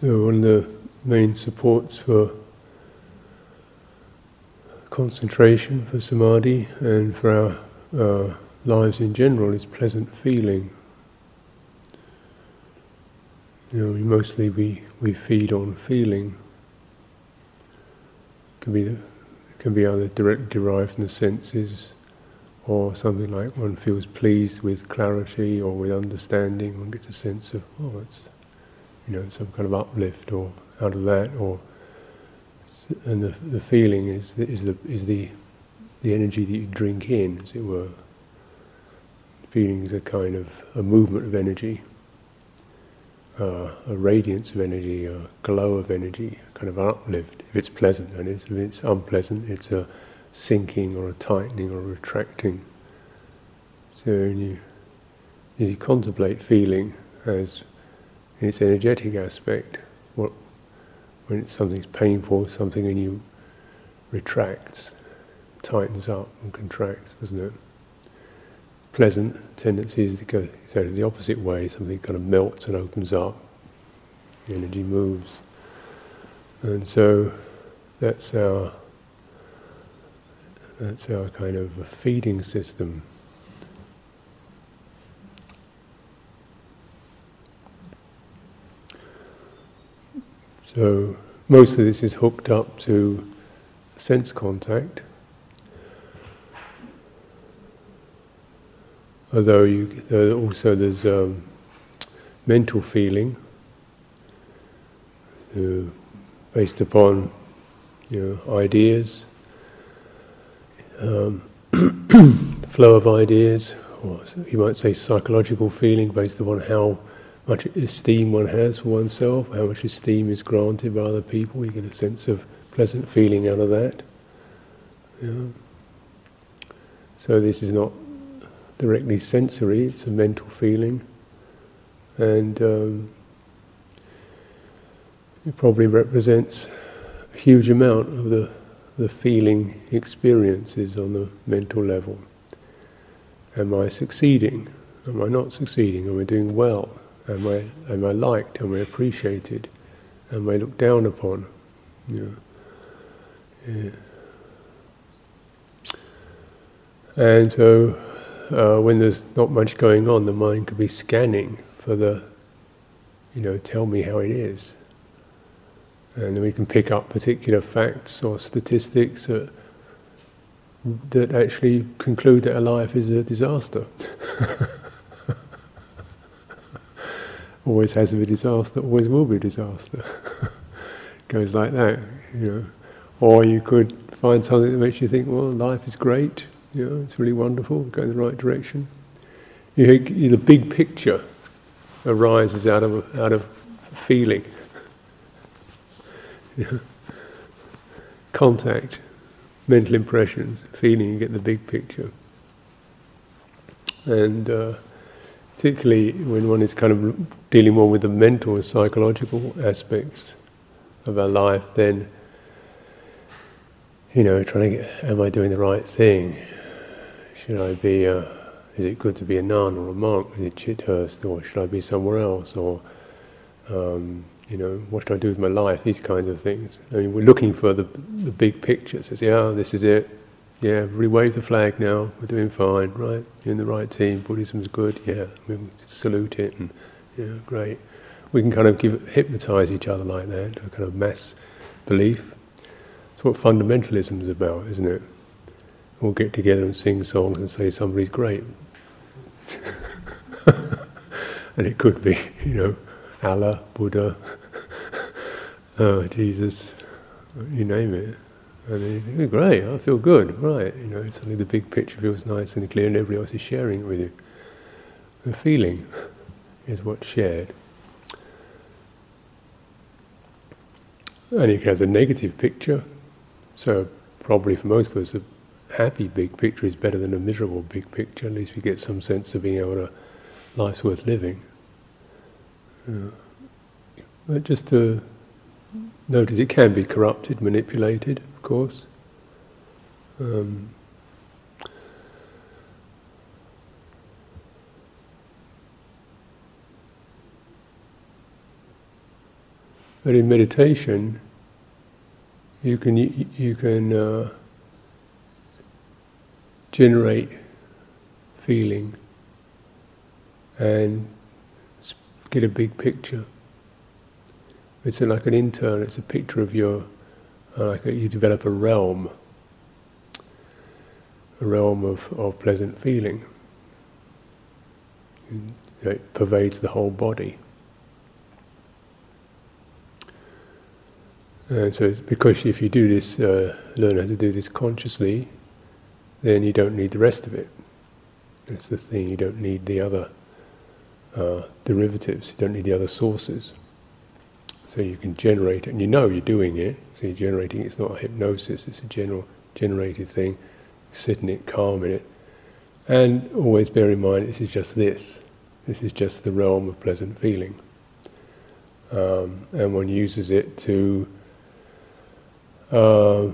So one of the main supports for concentration, for samadhi, and for our uh, lives in general is pleasant feeling. You know, mostly we, we feed on feeling. It can be it can be either directly derived from the senses, or something like one feels pleased with clarity or with understanding. One gets a sense of oh, it's you know some kind of uplift or out of that, or and the the feeling is the, is the is the the energy that you drink in, as it were. Feeling is a kind of a movement of energy, uh, a radiance of energy, a glow of energy, a kind of uplift. If it's pleasant, and if it's unpleasant, it's a sinking or a tightening or a retracting. So when you, you contemplate feeling as in its energetic aspect, what when something's painful, something in you retracts, tightens up and contracts, doesn't it? Pleasant tendencies to go the opposite way, something kind of melts and opens up, the energy moves. And so that's our that's our kind of feeding system. So most of this is hooked up to sense contact. Although you, uh, also there's um, mental feeling uh, based upon you know, ideas, um, flow of ideas, or you might say psychological feeling based upon how much esteem one has for oneself, how much esteem is granted by other people. You get a sense of pleasant feeling out of that. Yeah. So this is not directly sensory; it's a mental feeling, and um, it probably represents a huge amount of the the feeling experiences on the mental level. Am I succeeding? Am I not succeeding? Am I doing well? Am I am I liked? Am I appreciated? Am I looked down upon? You know. yeah. And so, uh, when there's not much going on, the mind could be scanning for the, you know, tell me how it is. And then we can pick up particular facts or statistics that, that actually conclude that our life is a disaster. always has a disaster, always will be a disaster. Goes like that, you know. Or you could find something that makes you think, well, life is great, you know, it's really wonderful, go in the right direction. You, the big picture arises out of out of feeling, contact, mental impressions, feeling. You get the big picture, and. Uh, particularly when one is kind of dealing more with the mental psychological aspects of our life, then you know, trying to get, am I doing the right thing? Should I be, uh, is it good to be a nun or a monk? Is it Chithurst or should I be somewhere else? Or, um, you know, what should I do with my life? These kinds of things. I mean, we're looking for the, the big picture. Says, yeah, this is it. Yeah, everybody wave the flag now. We're doing fine, right? You're in the right team. Buddhism's good. Yeah, we salute it, and yeah, great. We can kind of give hypnotize each other like that, a kind of mass belief. That's what fundamentalism is about, isn't it? We'll get together and sing songs and say somebody's great. and it could be, you know, Allah, Buddha, uh, Jesus, you name it. And you great, I feel good, right. You know, suddenly the big picture feels nice and clear and everybody else is sharing it with you. The feeling is what's shared. And you can have the negative picture. So probably for most of us, a happy big picture is better than a miserable big picture. At least we get some sense of being able to, life's worth living. Uh, but just to notice it can be corrupted, manipulated course. Um, But in meditation, you can you can uh, generate feeling and get a big picture. It's like an intern. It's a picture of your like a, you develop a realm, a realm of, of pleasant feeling. It pervades the whole body. And so because if you do this, uh, learn how to do this consciously, then you don't need the rest of it. That's the thing, you don't need the other uh, derivatives, you don't need the other sources. So you can generate it, and you know you're doing it, so you're generating it's not a hypnosis, it's a general generated thing, sit in it, calm in it. And always bear in mind this is just this. This is just the realm of pleasant feeling. Um, and one uses it to uh,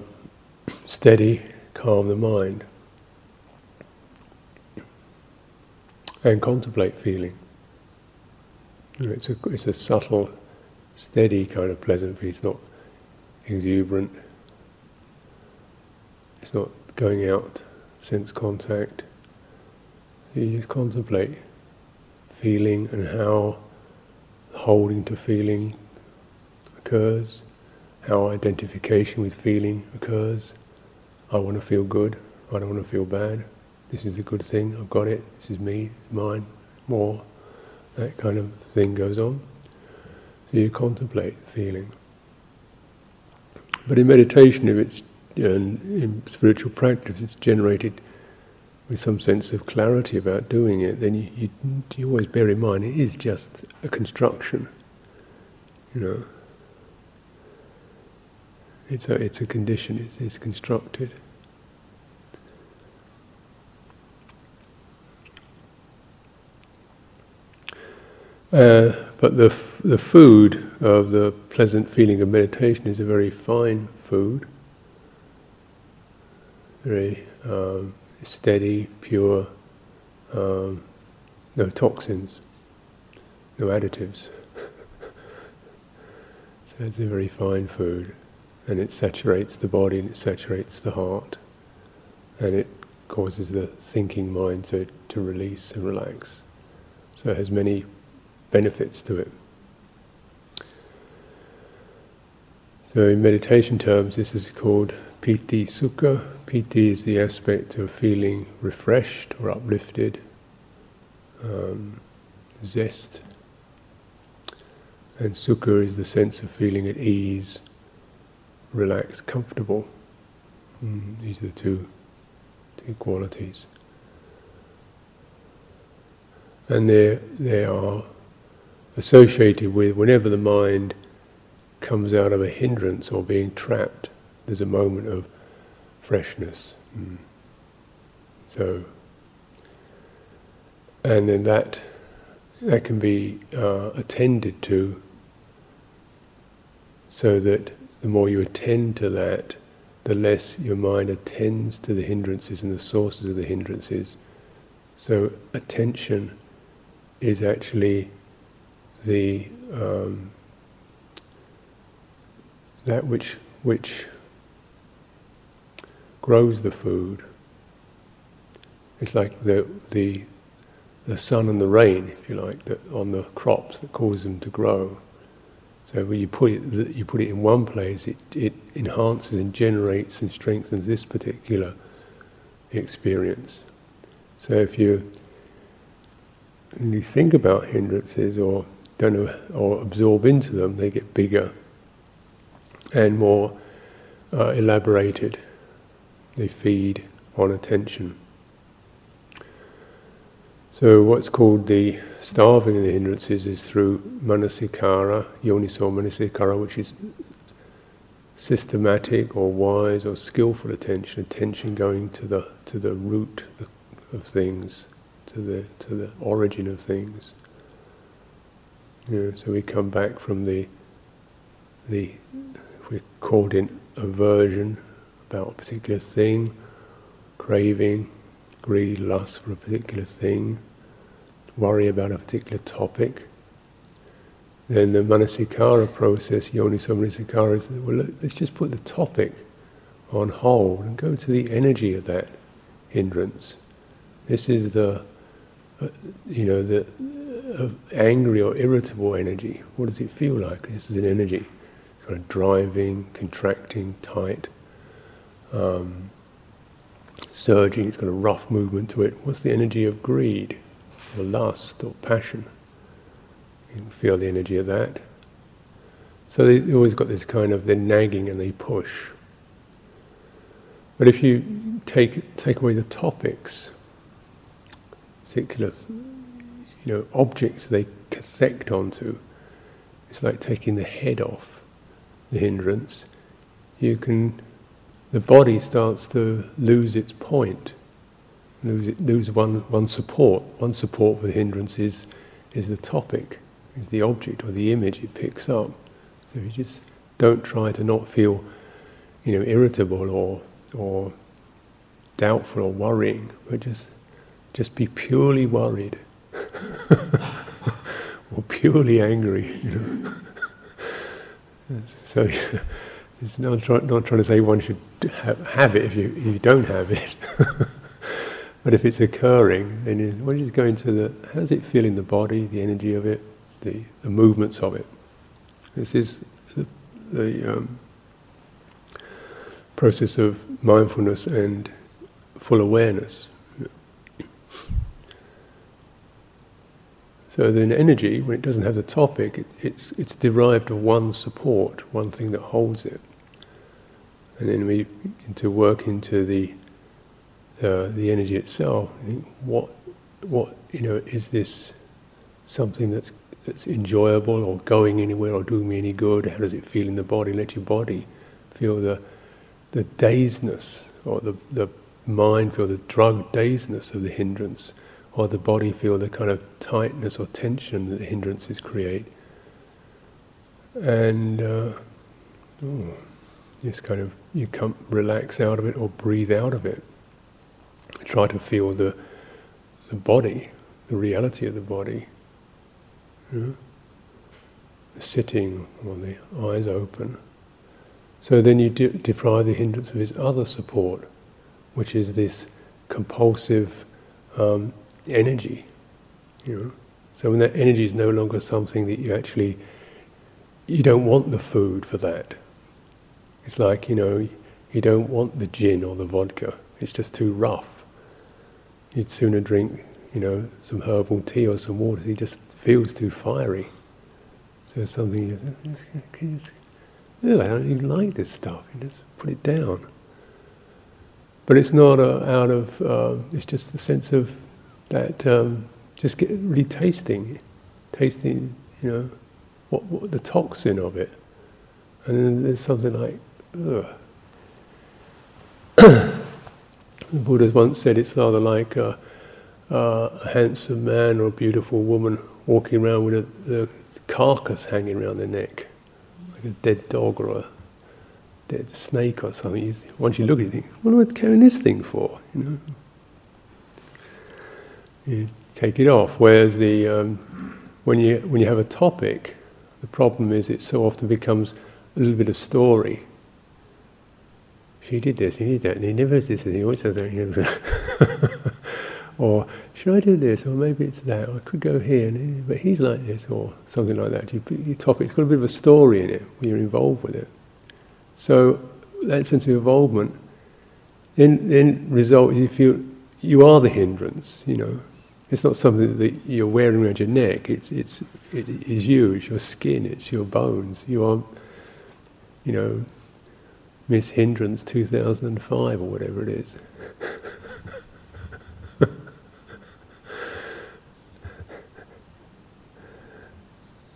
steady, calm the mind, and contemplate feeling. It's a, it's a subtle, steady kind of pleasant feeling. It's not exuberant. It's not going out, sense contact. You just contemplate feeling and how holding to feeling occurs how identification with feeling occurs. I want to feel good, I don't want to feel bad. This is the good thing, I've got it, this is me, mine, more. That kind of thing goes on. You contemplate feeling. But in meditation, if it's and in spiritual practice, it's generated with some sense of clarity about doing it, then you, you, you always bear in mind it is just a construction. You know, it's a, it's a condition, it's, it's constructed. Uh, but the, f- the food of the pleasant feeling of meditation is a very fine food, very um, steady, pure, um, no toxins, no additives. so it's a very fine food and it saturates the body and it saturates the heart and it causes the thinking mind to, to release and relax. So it has many benefits to it. So in meditation terms, this is called piti sukha. Piti is the aspect of feeling refreshed or uplifted, um, zest. And sukha is the sense of feeling at ease, relaxed, comfortable. Mm, these are the two, two qualities. And they they are associated with whenever the mind comes out of a hindrance or being trapped, there's a moment of freshness. Mm. So, and then that that can be uh, attended to so that the more you attend to that, the less your mind attends to the hindrances and the sources of the hindrances. So attention is actually the um, that which which grows the food. It's like the the the sun and the rain, if you like, that on the crops that cause them to grow. So when you put it, you put it in one place, it, it enhances and generates and strengthens this particular experience. So if you, you think about hindrances or don't know, or absorb into them, they get bigger and more uh, elaborated. They feed on attention. So what's called the starving of the hindrances is through manasikara, yoniso manasikara, which is systematic or wise or skillful attention, attention going to the to the root of things, to the to the origin of things. So we come back from the the we're caught in aversion about a particular thing, craving, greed, lust for a particular thing, worry about a particular topic, then the manasikara process, yoni manasikara, is well, let's just put the topic on hold and go to the energy of that hindrance. This is the, uh, you know, the uh, angry or irritable energy. What does it feel like? This is an energy. It's kind of driving, contracting, tight, um, surging. It's got a rough movement to it. What's the energy of greed, or lust, or passion? You can feel the energy of that. So they always got this kind of they're nagging and they push. But if you take take away the topics, particular you know objects they cathect onto, it's like taking the head off the hindrance. You can the body starts to lose its point, lose it, lose one one support. One support for the hindrance is is the topic is the object or the image it picks up. So you just don't try to not feel, you know, irritable or or doubtful or worrying, but just just be purely worried or purely angry. You know. so it's not, try, not trying to say one should have, it if you if you don't have it. But if it's occurring, then you, well, you go into the how does it feel in the body, the energy of it, the, the movements of it. This is the, the um, process of mindfulness and full awareness. So then energy, when it doesn't have the topic, it, it's, it's derived of one support, one thing that holds it. And then we begin to work into the uh, the energy itself. What what you know is this something that's that's enjoyable or going anywhere or doing me any good? How does it feel in the body? Let your body feel the the dazedness or the, the mind feel the drug dazedness of the hindrance, or the body feel the kind of tightness or tension that the hindrances create. And uh, just kind of you come relax out of it or breathe out of it. Try to feel the the body, the reality of the body. The sitting or the eyes open. So then you de- deprive the hindrance of its other support, which is this compulsive um, energy. You know? So when that energy is no longer something that you actually, you don't want the food for that. It's like, you know, you don't want the gin or the vodka. It's just too rough. You'd sooner drink, you know, some herbal tea or some water. It just feels too fiery. So something you just, I don't even like this stuff. You just put it down. But it's not a, out of, uh, it's just the sense of that, um, just get, really tasting, tasting, you know, what, what, the toxin of it. And then there's something like, ugh. the Buddha once said it's rather like a, a, handsome man or a beautiful woman walking around with a, the carcass hanging around their neck like a dead dog or a dead snake or something. once you look at it, you think, what am I carrying this thing for? You know, you take it off. Whereas the um, when you when you have a topic, the problem is it so often becomes a little bit of story. She did this, he did that, and he never does this, and he always says that. or should I do this, or maybe it's that, or I could go here, and, but he's like this, or something like that. You your topic, it's got a bit of a story in it when you're involved with it. So that sense of involvement, then, then result you feel you are the hindrance. You know, it's not something that you're wearing around your neck. It's it's it is you. It's your skin. It's your bones. You are, you know, Miss Hindrance 2005 or whatever it is.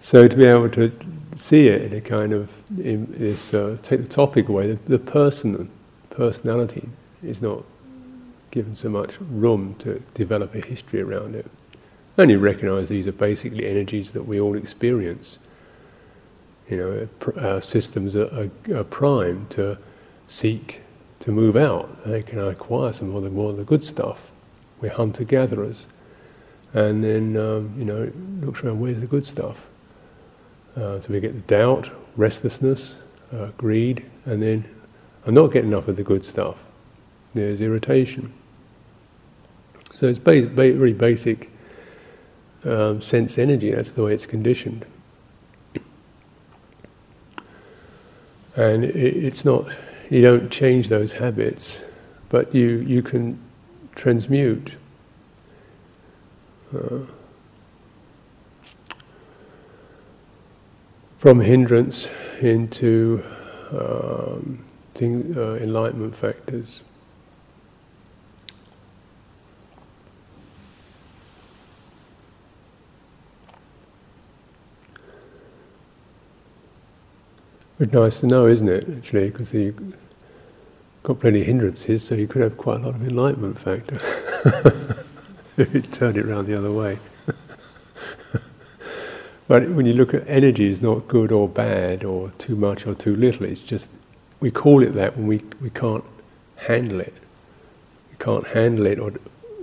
So to be able to see it in a kind of this uh, take the topic away, the, the person, personality is not given so much room to develop a history around it. Only recognise these are basically energies that we all experience. You know, our systems are, are, are primed to seek to move out. They can acquire some more of the more of the good stuff. We're hunter gatherers, and then um, you know, look around. Where's the good stuff? Uh, so we get the doubt, restlessness, uh, greed, and then I'm not getting enough of the good stuff. There's irritation. So it's ba- ba- very basic um, sense energy. That's the way it's conditioned. And it, it's not. You don't change those habits, but you you can transmute. Uh, from hindrance into um, thing, uh, enlightenment factors. But nice to know, isn't it? Actually, because you've got plenty of hindrances, so you could have quite a lot of enlightenment factor if you turned it around the other way. but when you look at energy, it's not good or bad, or too much or too little. It's just we call it that when we we can't handle it. We can't handle it, or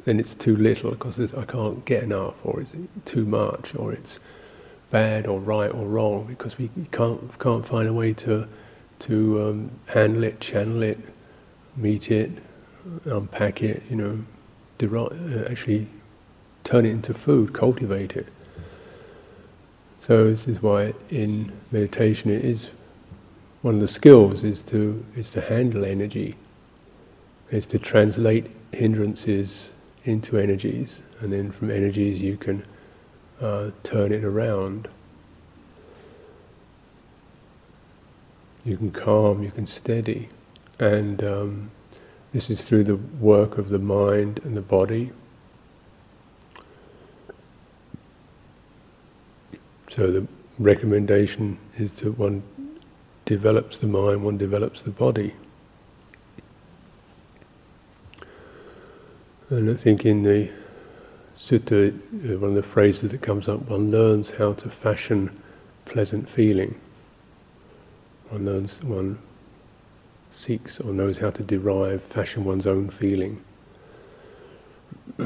then it's too little because I can't get enough, or it's too much, or it's bad or right or wrong because we can't can't find a way to to um, handle it, channel it, meet it, unpack it. You know, uh, actually turn it into food, cultivate it. So this is why in meditation it is one of the skills is to is to handle energy, is to translate hindrances into energies, and then from energies you can uh, turn it around. You can calm, you can steady, and um, this is through the work of the mind and the body. So the recommendation is that one develops the mind, one develops the body. And I think in the sutta, uh, one of the phrases that comes up, one learns how to fashion pleasant feeling. One learns, one seeks or knows how to derive, fashion one's own feeling.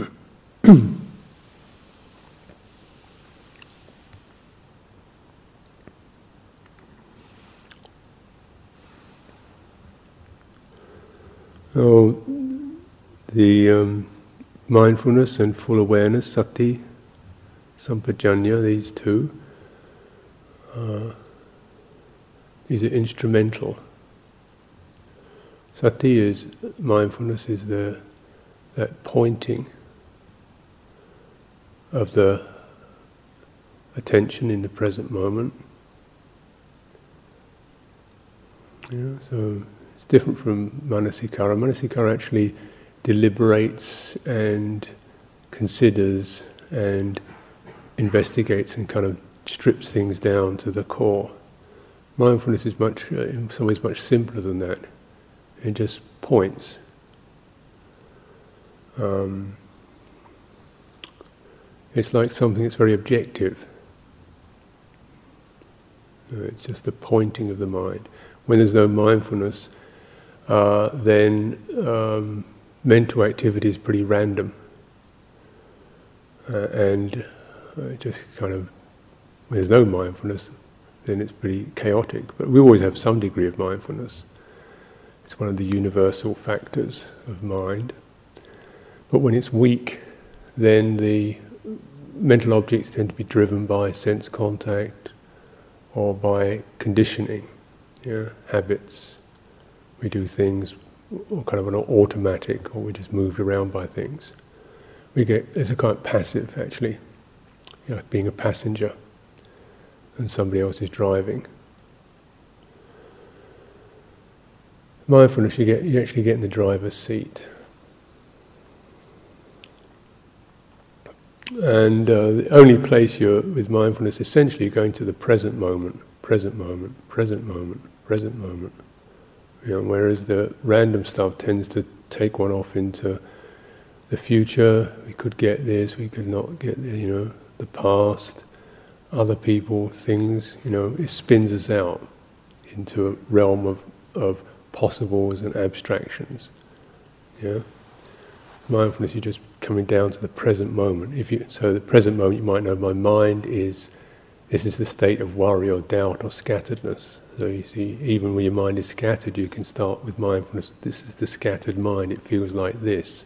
oh, the um, mindfulness and full awareness, sati, sampajanya, these two, uh, these are instrumental. Sati is mindfulness is the that pointing of the attention in the present moment. Yeah, so it's different from manasikara. Manasikara actually deliberates and considers and investigates and kind of strips things down to the core. Mindfulness is much, uh, in some ways, much simpler than that. It just points. Um, it's like something that's very objective. It's just the pointing of the mind. When there's no mindfulness, uh, then um, mental activity is pretty random. Uh, and uh, just kind of, when there's no mindfulness, then it's pretty chaotic. But we always have some degree of mindfulness. It's one of the universal factors of mind. But when it's weak, then the mental objects tend to be driven by sense contact or by conditioning, yeah, habits. We do things or kind of an automatic, or we're just moved around by things. We get it's a kind of passive actually, you know, being a passenger, and somebody else is driving. Mindfulness, you get you actually get in the driver's seat. And uh, the only place you're with mindfulness, essentially, you're going to the present moment, present moment, present moment, present moment. You know, whereas the random stuff tends to take one off into the future. We could get this, we could not get there, you know, the past, other people, things, you know, it spins us out into a realm of, of possibles and abstractions. Yeah? Mindfulness, you're just coming down to the present moment. If you, so the present moment, you might know my mind is this is the state of worry or doubt or scatteredness. So you see, even when your mind is scattered, you can start with mindfulness. This is the scattered mind. It feels like this,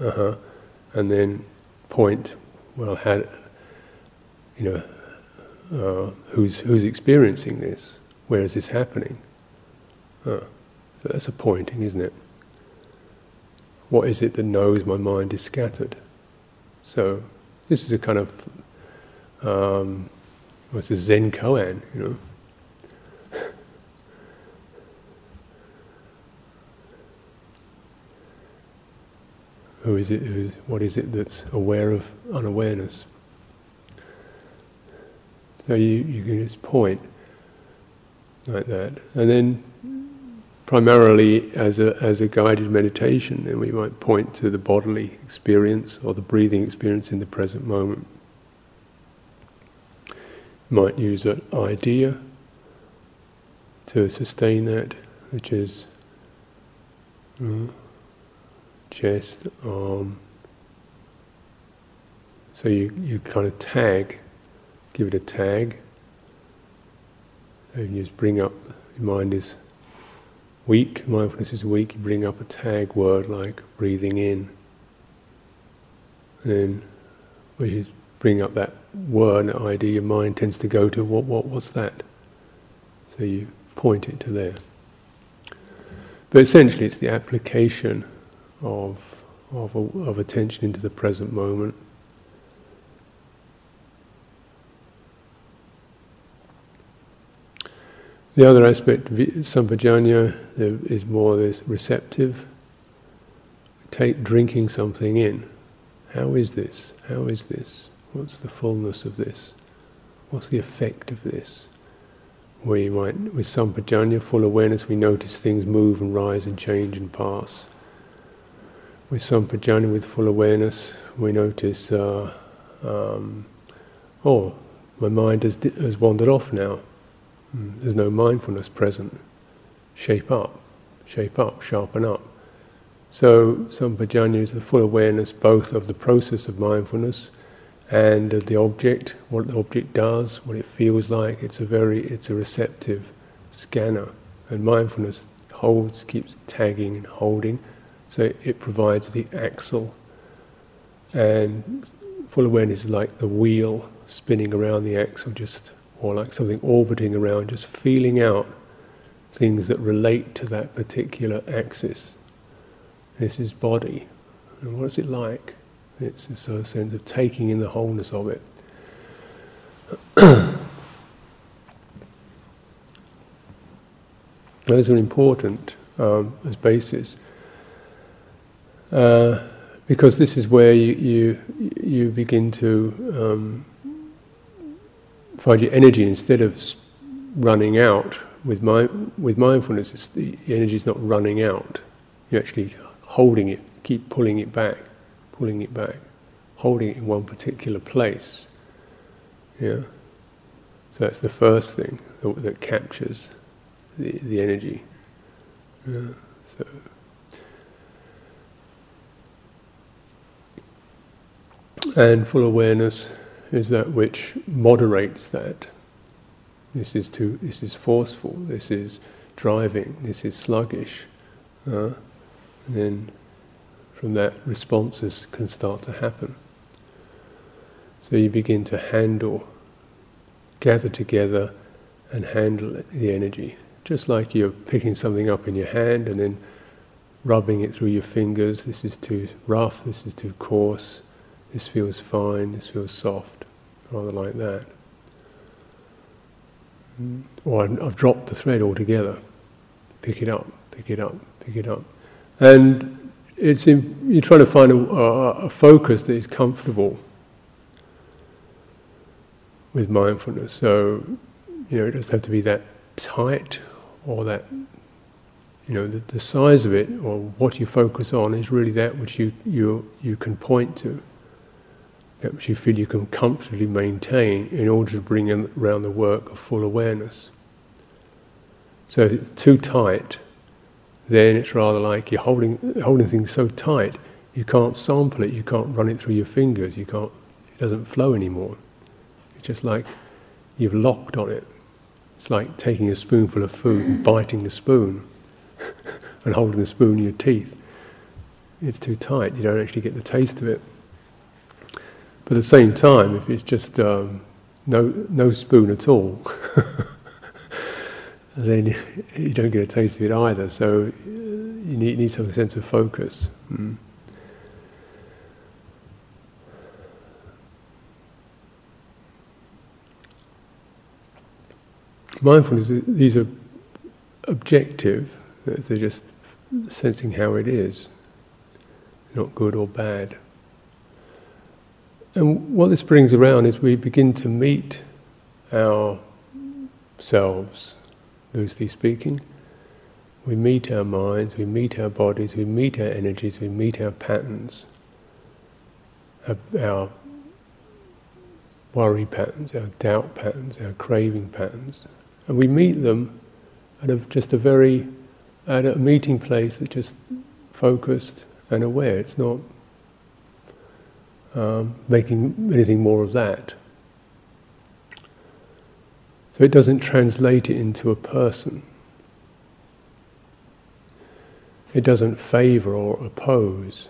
uh-huh. and then point. Well, how, you know, uh, who's who's experiencing this? Where is this happening? Uh, so that's a pointing, isn't it? What is it that knows my mind is scattered? So this is a kind of um, Oh, what's a Zen koan, you know. Who is it? Who's, what is it that's aware of unawareness? So you, you can just point like that, and then primarily as a as a guided meditation, then we might point to the bodily experience or the breathing experience in the present moment might use an idea to sustain that, which is uh, chest, arm. So you, you kind of tag, give it a tag. So you just bring up, your mind is weak, mindfulness is weak, you bring up a tag word like breathing in. And then, which is bring up that word, that idea, your mind tends to go to what, what, what's that? So you point it to there. But essentially, it's the application of of, of attention into the present moment. The other aspect, sampajanya, is more this receptive. Take drinking something in. How is this? How is this? What's the fullness of this? What's the effect of this? We might, with sampajanya, full awareness, we notice things move and rise and change and pass. With some sampajanya, with full awareness, we notice, uh, um, oh, my mind has, has wandered off now. Hmm, there's no mindfulness present. Shape up, shape up, sharpen up. So, some sampajanya is the full awareness both of the process of mindfulness and the object, what the object does, what it feels like. It's a very, it's a receptive scanner, and mindfulness holds, keeps tagging and holding, so it provides the axle. And full awareness is like the wheel spinning around the axle, just or like something orbiting around, just feeling out things that relate to that particular axis. This is body, and what is it like? It's a sort of sense of taking in the wholeness of it. Those are important um, as basis. Uh, because this is where you you, you begin to um, find your energy instead of running out with my, with mindfulness. the energy is not running out. You're actually holding it, keep pulling it back pulling it back, holding it in one particular place. Yeah. So that's the first thing that, that captures the, the energy. Yeah. So. And full awareness is that which moderates that. This is too. This is forceful. This is driving. This is sluggish. Uh, and then from that, responses can start to happen. So you begin to handle, gather together, and handle the energy. Just like you're picking something up in your hand and then rubbing it through your fingers. This is too rough, this is too coarse, this feels fine, this feels soft, rather like that. Or I've dropped the thread altogether. Pick it up, pick it up, pick it up. And it's in, you're trying to find a, a, focus that is comfortable with mindfulness. So, you know, it doesn't have to be that tight or that, you know, the, the, size of it or what you focus on is really that which you, you, you can point to, that which you feel you can comfortably maintain in order to bring in, around the work of full awareness. So if it's too tight, then it's rather like you're holding holding things so tight you can't sample it, you can't run it through your fingers, you can't it doesn't flow anymore. It's just like you've locked on it. It's like taking a spoonful of food and biting the spoon and holding the spoon in your teeth. It's too tight, you don't actually get the taste of it. But at the same time, if it's just um, no, no spoon at all, then you don't get a taste of it either. So uh, you need, need some sense of focus. Mm. Mindfulness, these are objective, they're just sensing how it is, not good or bad. And what this brings around is we begin to meet ourselves, loosely speaking. We meet our minds, we meet our bodies, we meet our energies, we meet our patterns, our, worry patterns, our doubt patterns, our craving patterns. And we meet them at a, just a very, at a meeting place that's just focused and aware. It's not um, making anything more of that. So it doesn't translate it into a person. It doesn't favour or oppose,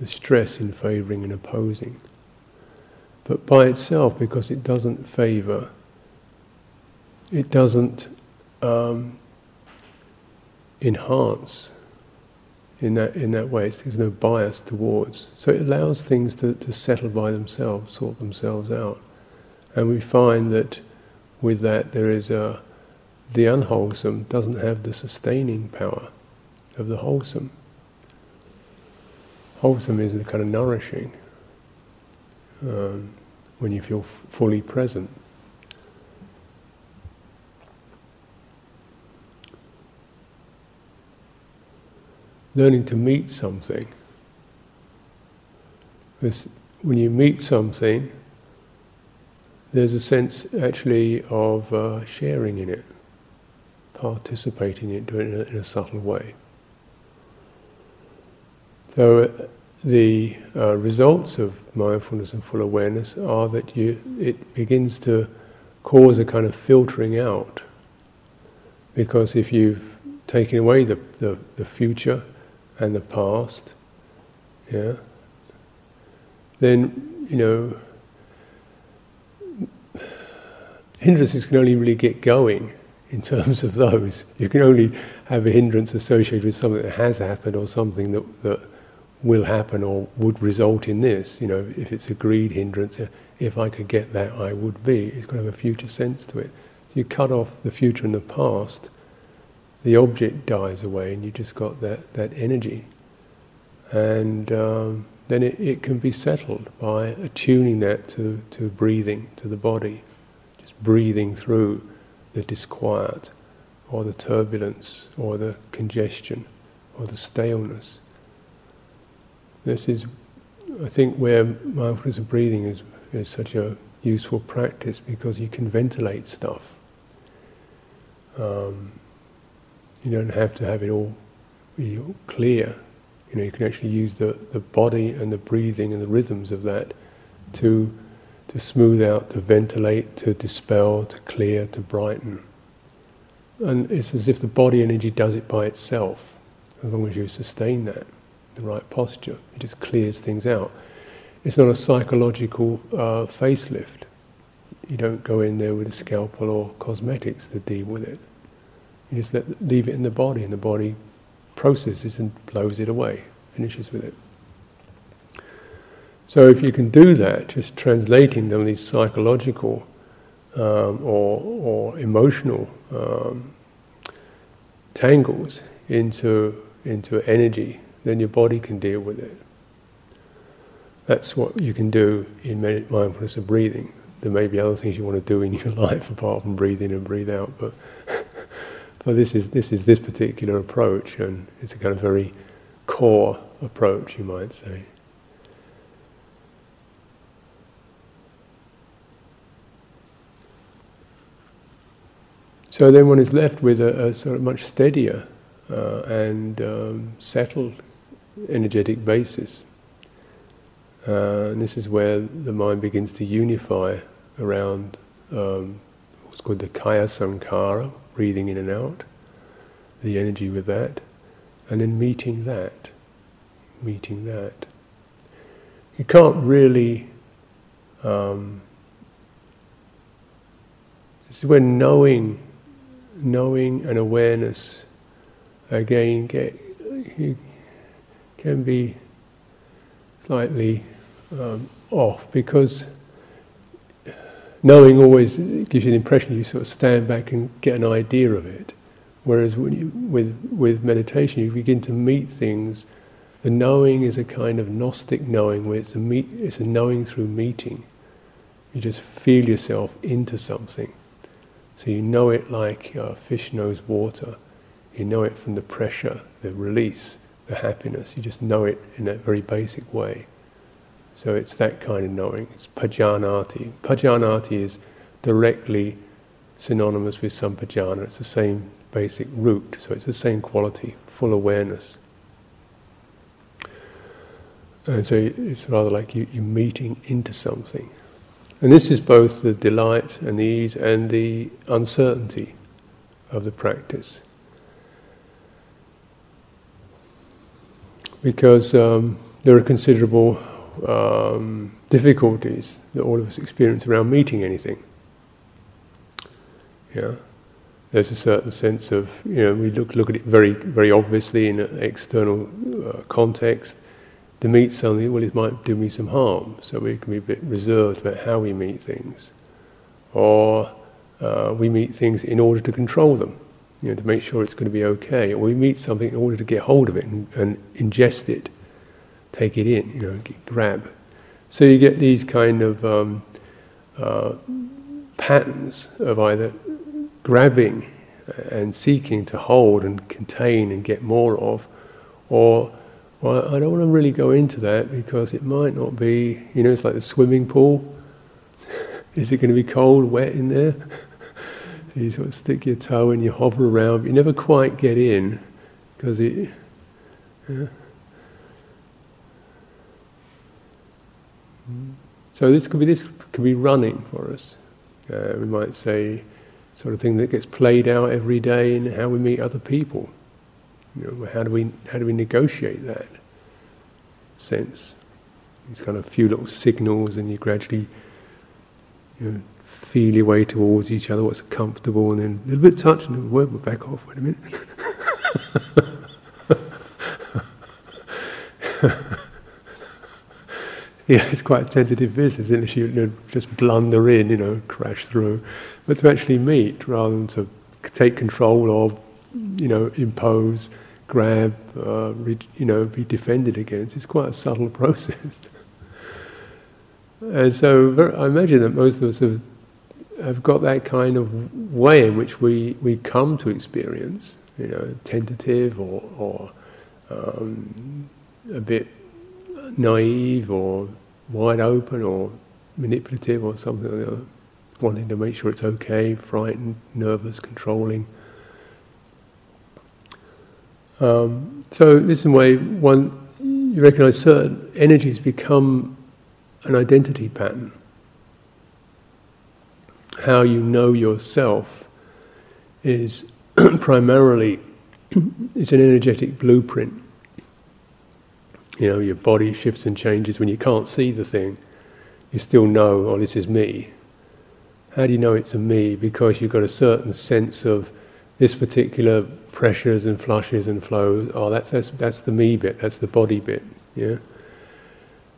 the stress in favouring and opposing. But by itself, because it doesn't favour, it doesn't um, enhance in that in that way. There's no bias towards. So it allows things to, to settle by themselves, sort themselves out. And we find that with that there is a the unwholesome doesn't have the sustaining power of the wholesome. Wholesome is the kind of nourishing um, when you feel f- fully present. learning to meet something. When you meet something, there's a sense actually of uh, sharing in it, participating in it, doing it in a subtle way. So uh, the uh, results of mindfulness and full awareness are that you it begins to cause a kind of filtering out. Because if you've taken away the, the, the future, and the past, yeah, then, you know, hindrances can only really get going in terms of those. You can only have a hindrance associated with something that has happened or something that, that will happen or would result in this. You know, if it's a greed hindrance, if I could get that, I would be. It's got to have a future sense to it. So you cut off the future and the past, the object dies away and you just got that, that energy. And um, then it, it can be settled by attuning that to, to breathing, to the body. Breathing through the disquiet or the turbulence or the congestion or the staleness. This is, I think, where mindfulness of breathing is, is such a useful practice because you can ventilate stuff. Um, you don't have to have it all be clear. You know, you can actually use the, the body and the breathing and the rhythms of that to to smooth out, to ventilate, to dispel, to clear, to brighten. And it's as if the body energy does it by itself, as long as you sustain that, the right posture. It just clears things out. It's not a psychological uh, facelift. You don't go in there with a scalpel or cosmetics to deal with it. You just let, leave it in the body, and the body processes and blows it away, finishes with it. So if you can do that, just translating them these psychological um, or, or emotional um, tangles into into energy, then your body can deal with it. That's what you can do in mindfulness of breathing. There may be other things you want to do in your life apart from breathe in and breathe out, but but this is this is this particular approach, and it's a kind of very core approach, you might say. So then one is left with a, a sort of much steadier uh, and um, settled energetic basis. Uh, and this is where the mind begins to unify around um, what's called the kaya sankhara, breathing in and out, the energy with that, and then meeting that, meeting that. You can't really. Um, this is when knowing, knowing and awareness again get can be slightly um, off because knowing always gives you the impression you sort of stand back and get an idea of it. Whereas you, with with meditation, you begin to meet things. The knowing is a kind of gnostic knowing, where it's a meet, it's a knowing through meeting. You just feel yourself into something, so you know it like a fish knows water. You know it from the pressure, the release, the happiness. You just know it in a very basic way. So it's that kind of knowing. It's pajanati. Pajanati is directly synonymous with sampajana. It's the same basic root, so it's the same quality, full awareness. And so it's rather like you, you're meeting into something. And this is both the delight and the ease and the uncertainty of the practice. Because um, there are considerable um, difficulties that all of us experience around meeting anything. Yeah, there's a certain sense of you know we look look at it very very obviously in an external uh, context. To meet something, well, it might do me some harm, so we can be a bit reserved about how we meet things, or uh, we meet things in order to control them, you know, to make sure it's going to be okay, or we meet something in order to get hold of it and, and ingest it take it in, you know, grab. So you get these kind of um, uh, patterns of either grabbing and seeking to hold and contain and get more of, or well, I don't want to really go into that because it might not be, you know, it's like the swimming pool. Is it going to be cold, wet in there? you sort of stick your toe and you hover around, but you never quite get in because it. Yeah. So this could be this could be running for us. Uh, we might say, sort of thing that gets played out every day in how we meet other people. You know, how do we how do we negotiate that sense? These kind of few little signals, and you gradually you know, feel your way towards each other. What's comfortable, and then a little bit touch, and then we're back off. Wait a minute. yeah, it's quite a tentative business unless you, you know, just blunder in, you know, crash through. But to actually meet rather than to take control or, you know, impose, grab, uh, re, you know, be defended against, it's quite a subtle process. and so I imagine that most of us have, have got that kind of way in which we, we come to experience, you know, tentative or, or um, a bit naive or wide open or manipulative or something like that, wanting to make sure it's okay, frightened, nervous, controlling. Um, so this is way one you recognize certain energies become an identity pattern. How you know yourself is primarily it's an energetic blueprint you know, your body shifts and changes when you can't see the thing. You still know, oh, this is me. How do you know it's a me? Because you've got a certain sense of this particular pressures and flushes and flows. Oh, that's that's, that's the me bit. That's the body bit. Yeah.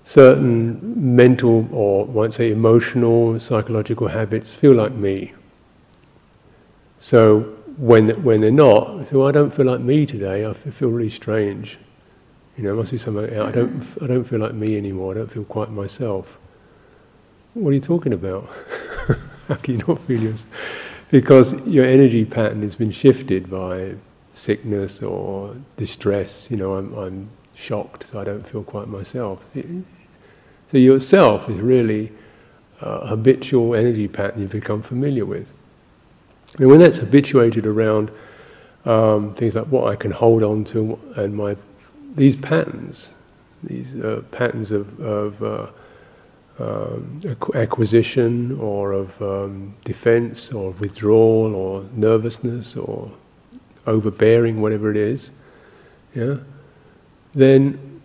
Certain mental or might say emotional, psychological habits feel like me. So when when they're not, say, well, I don't feel like me today. I feel really strange. You know, it must be something. I don't. I don't feel like me anymore. I don't feel quite myself. What are you talking about? How can you not feel yourself? Because your energy pattern has been shifted by sickness or distress. You know, I'm, I'm shocked, so I don't feel quite myself. so yourself is really a habitual energy pattern you've become familiar with. And when that's habituated around um, things like what I can hold on to and my these patterns, these uh, patterns of, of uh, acquisition or of um, defense or withdrawal or nervousness or overbearing, whatever it is, yeah, then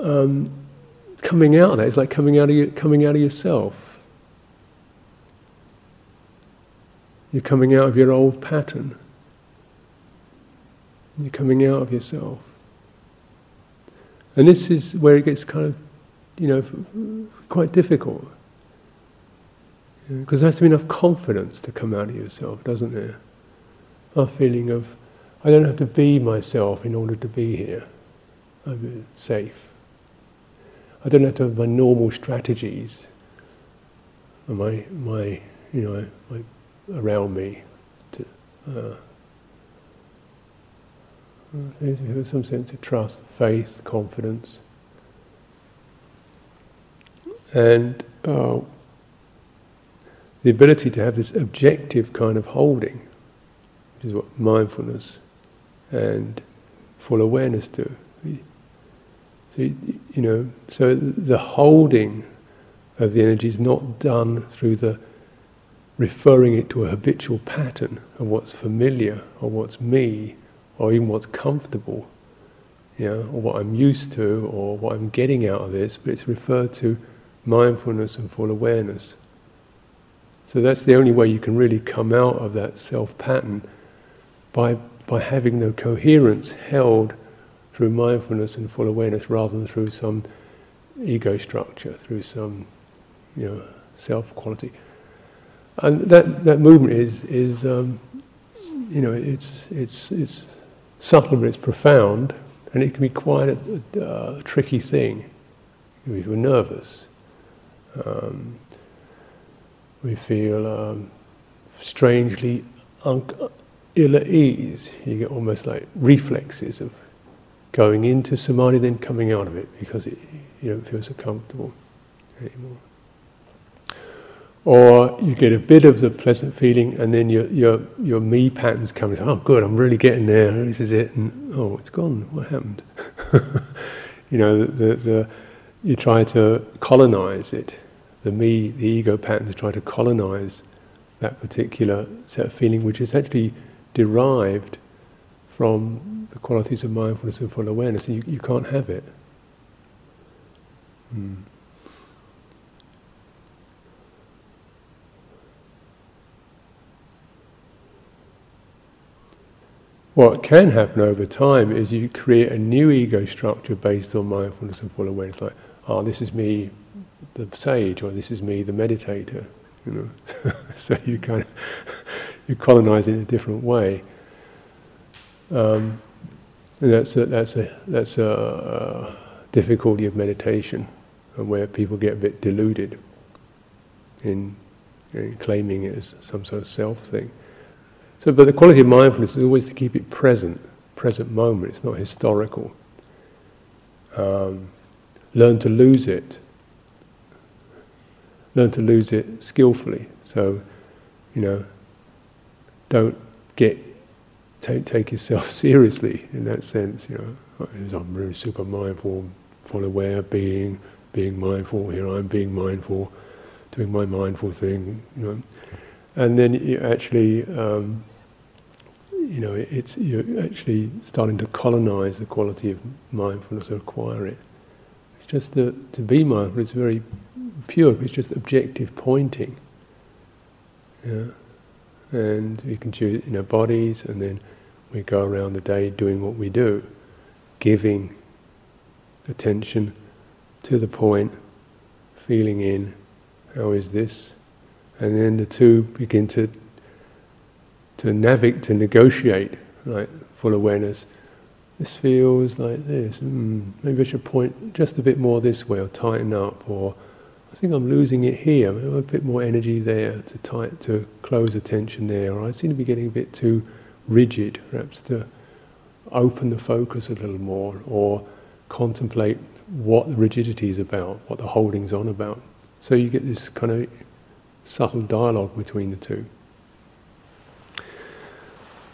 um, coming out of that is like coming out of your, coming out of yourself. You're coming out of your old pattern. You're coming out of yourself. And this is where it gets kind of, you know, quite difficult. Because there has to be enough confidence to come out of yourself, doesn't there? A feeling of, I don't have to be myself in order to be here. I'm safe. I don't have to have my normal strategies, my, my, you know, my, around me to uh, some sense of trust, faith, confidence. And uh, the ability to have this objective kind of holding, which is what mindfulness and full awareness do. So, you know, so the holding of the energy is not done through the referring it to a habitual pattern of what's familiar or what's me or even what's comfortable, you know, or what I'm used to or what I'm getting out of this, but it's referred to mindfulness and full awareness. So that's the only way you can really come out of that self pattern by, by having the coherence held through mindfulness and full awareness rather than through some ego structure, through some you know, self quality. And that, that movement is, is um, you know, it's, it's, it's subtle but it's profound, and it can be quite a, a, a tricky thing if you're nervous. Um, we feel um, strangely un- ill at ease. You get almost like reflexes of going into samadhi, then coming out of it because it, you don't feel so comfortable anymore. Or you get a bit of the pleasant feeling, and then your your your me patterns come. Oh, good! I'm really getting there. This is it. And oh, it's gone. What happened? you know, the, the, the you try to colonize it the me, the ego patterns try to colonize that particular set of feeling, which is actually derived from the qualities of mindfulness and full awareness, and you, you can't have it. Mm. What can happen over time is you create a new ego structure based on mindfulness and full awareness, like, oh, this is me the sage, or this is me, the meditator. You know, so you kind of you colonize it in a different way. Um, that's a, that's a that's a, a difficulty of meditation, and where people get a bit deluded in, in claiming it as some sort of self thing. So, but the quality of mindfulness is always to keep it present, present moment. It's not historical. Um, learn to lose it learn to lose it skillfully. So, you know, don't get take take yourself seriously in that sense. You know, I'm really super mindful, full aware, being being mindful. Here I'm being mindful, doing my mindful thing. You know, and then you actually. Um, you know, it's you're actually starting to colonize the quality of mindfulness or acquire it. Just to be mindful is very pure, it's just objective pointing. Yeah? And we can choose in our bodies, and then we go around the day doing what we do, giving attention to the point, feeling in, how is this? And then the two begin to to navigate, to negotiate, like full awareness. This feels like this. Mm, maybe I should point just a bit more this way, or tighten up, or I think I'm losing it here. a bit more energy there to tight, to close attention there. Or I seem to be getting a bit too rigid, perhaps to open the focus a little more, or contemplate what the rigidity is about, what the holding's on about. So you get this kind of subtle dialogue between the two.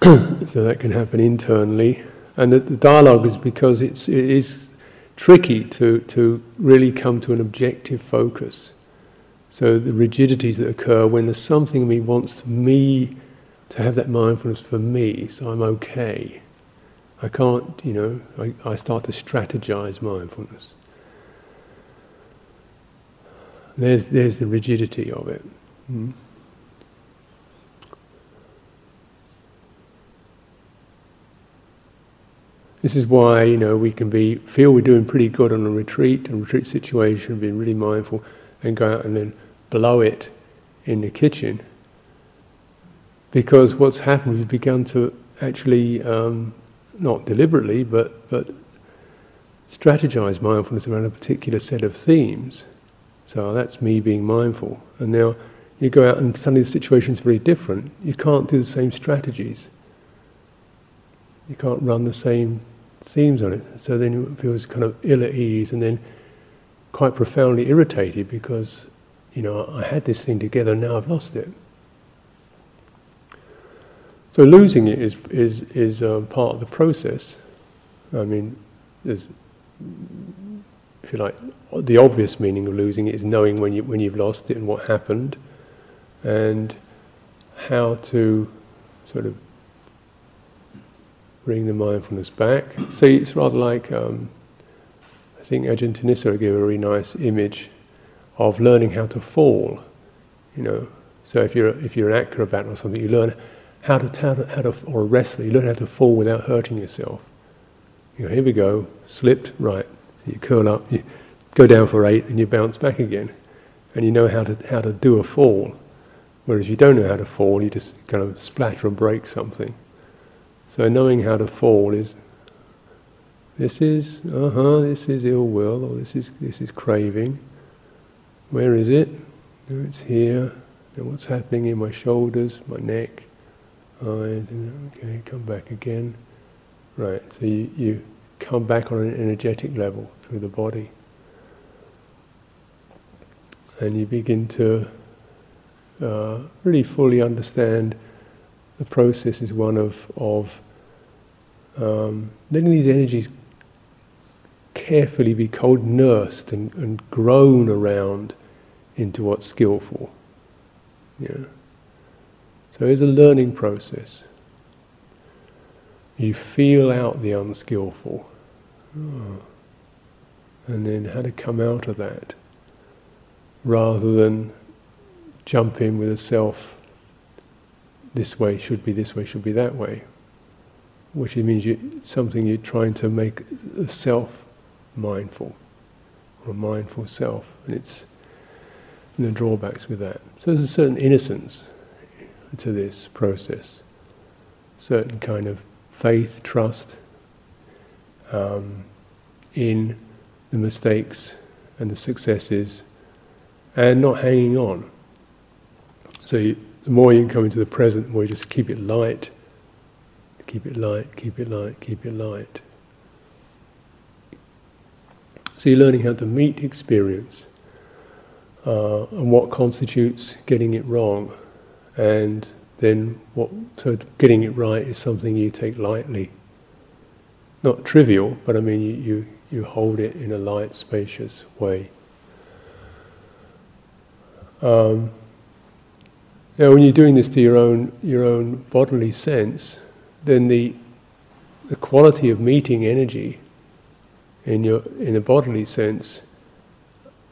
so that can happen internally, and the, the dialogue is because it's it is tricky to, to really come to an objective focus. So the rigidities that occur when there's something in me wants me to have that mindfulness for me, so I'm okay. I can't, you know, I, I start to strategize mindfulness. There's, there's the rigidity of it. Mm. This is why you know we can be feel we're doing pretty good on a retreat, a retreat situation, being really mindful, and go out and then blow it in the kitchen. Because what's happened, we've begun to actually, um, not deliberately, but but strategize mindfulness around a particular set of themes. So that's me being mindful, and now you go out and suddenly the situation's very different. You can't do the same strategies you can't run the same themes on it. So then you feels kind of ill at ease and then quite profoundly irritated because, you know, I had this thing together and now I've lost it. So losing it is is is um, part of the process. I mean, there's, if you like, the obvious meaning of losing it is knowing when you when you've lost it and what happened, and how to sort of bring the mindfulness back. So it's rather like, um, I think Ajahn gave a very nice image of learning how to fall. You know, so if you're if you're an acrobat or something, you learn how to, how to, how to or a wrestler, you learn how to fall without hurting yourself. You know, here we go, slipped, right. You curl up, you go down for eight, and you bounce back again, and you know how to how to do a fall. Whereas you don't know how to fall, you just kind of splatter and break something. So knowing how to fall is this is uh huh, this is ill will or this is this is craving. Where is it? It's here. And what's happening in my shoulders, my neck, eyes, okay, come back again. Right, so you, you come back on an energetic level through the body. And you begin to uh, really fully understand the process is one of, of um, letting these energies carefully be cold nursed and, and grown around into what's skillful. Yeah. So it's a learning process. You feel out the unskillful. Oh. And then how to come out of that rather than jump in with a self this way should be this way, should be that way. Which means you, something you're trying to make a self mindful, or a mindful self, and it's and the drawbacks with that. So there's a certain innocence to this process, certain kind of faith, trust um, in the mistakes and the successes, and not hanging on. So you, the more you can come into the present, the more you just keep it light, keep it light, keep it light, keep it light. So you're learning how to meet experience uh, and what constitutes getting it wrong, and then what. So getting it right is something you take lightly. Not trivial, but I mean you, you, you hold it in a light, spacious way. Um, now, when you're doing this to your own your own bodily sense, then the the quality of meeting energy in your in a bodily sense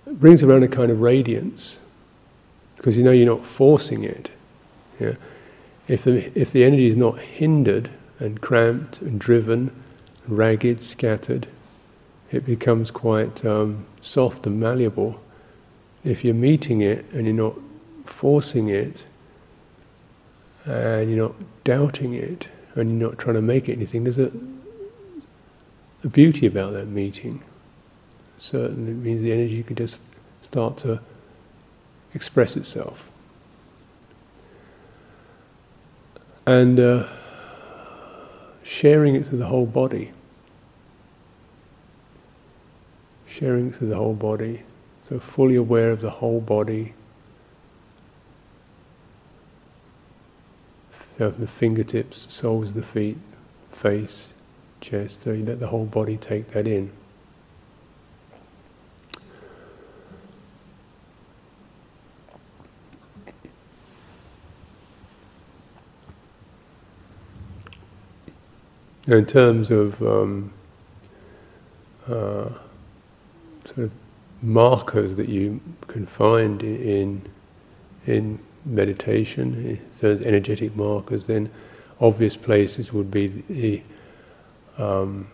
brings around a kind of radiance because you know you're not forcing it. Yeah? If the if the energy is not hindered and cramped and driven, ragged, scattered, it becomes quite um, soft and malleable. If you're meeting it and you're not forcing it, and you're not doubting it and you're not trying to make it anything, there's a, a beauty about that meeting. Certainly, it means the energy can just start to express itself. And uh, sharing it through the whole body. Sharing through the whole body. So fully aware of the whole body, So from the fingertips, soles of the feet, face, chest, so you let the whole body take that in. In terms of um, uh, sort of markers that you can find in in meditation, so energetic markers, then obvious places would be the um,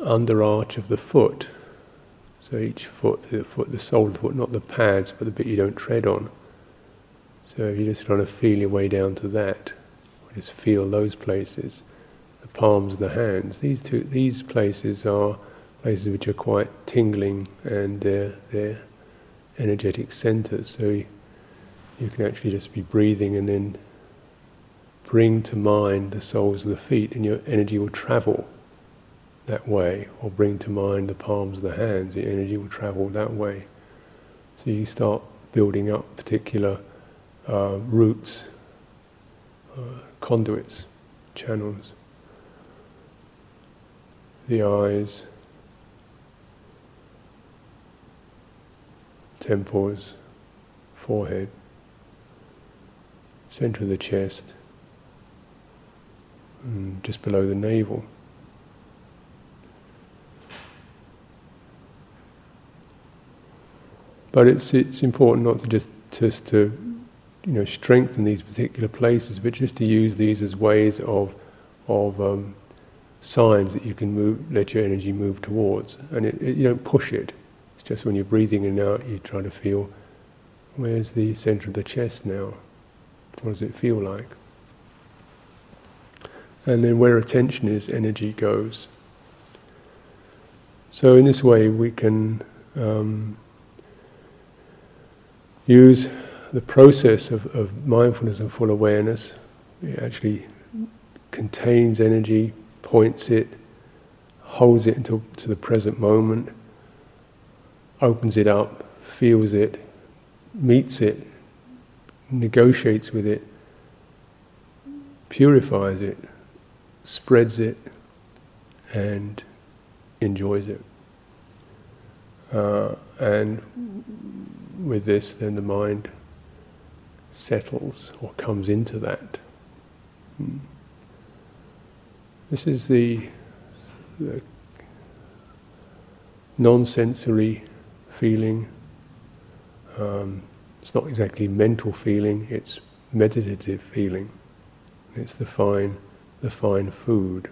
under arch of the foot. So each foot, the foot, the sole of the foot, not the pads, but the bit you don't tread on. So if you're just trying to feel your way down to that. Just feel those places. The palms of the hands. These two, these places are places which are quite tingling and they're, they're energetic centers. So you, can actually just be breathing and then bring to mind the soles of the feet, and your energy will travel that way, or bring to mind the palms of the hands, the energy will travel that way. So you start building up particular uh, routes, uh, conduits, channels. The eyes, temples, forehead, center of the chest, just below the navel. But it's it's important not to just just to you know strengthen these particular places, but just to use these as ways of of um, signs that you can move, let your energy move towards, and it, it, you don't push it. It's just when you're breathing in and out, you try to feel where's the center of the chest now. What does it feel like? And then where attention is, energy goes. So in this way, we can um, use the process of, of mindfulness and full awareness. It actually contains energy, points it, holds it until to the present moment, opens it up, feels it, meets it, negotiates with it, purifies it, spreads it and enjoys it. Uh, and with this, then the mind settles or comes into that. Hmm. This is the, the non sensory feeling. Um, it's not exactly mental feeling, it's meditative feeling. It's the fine the fine food.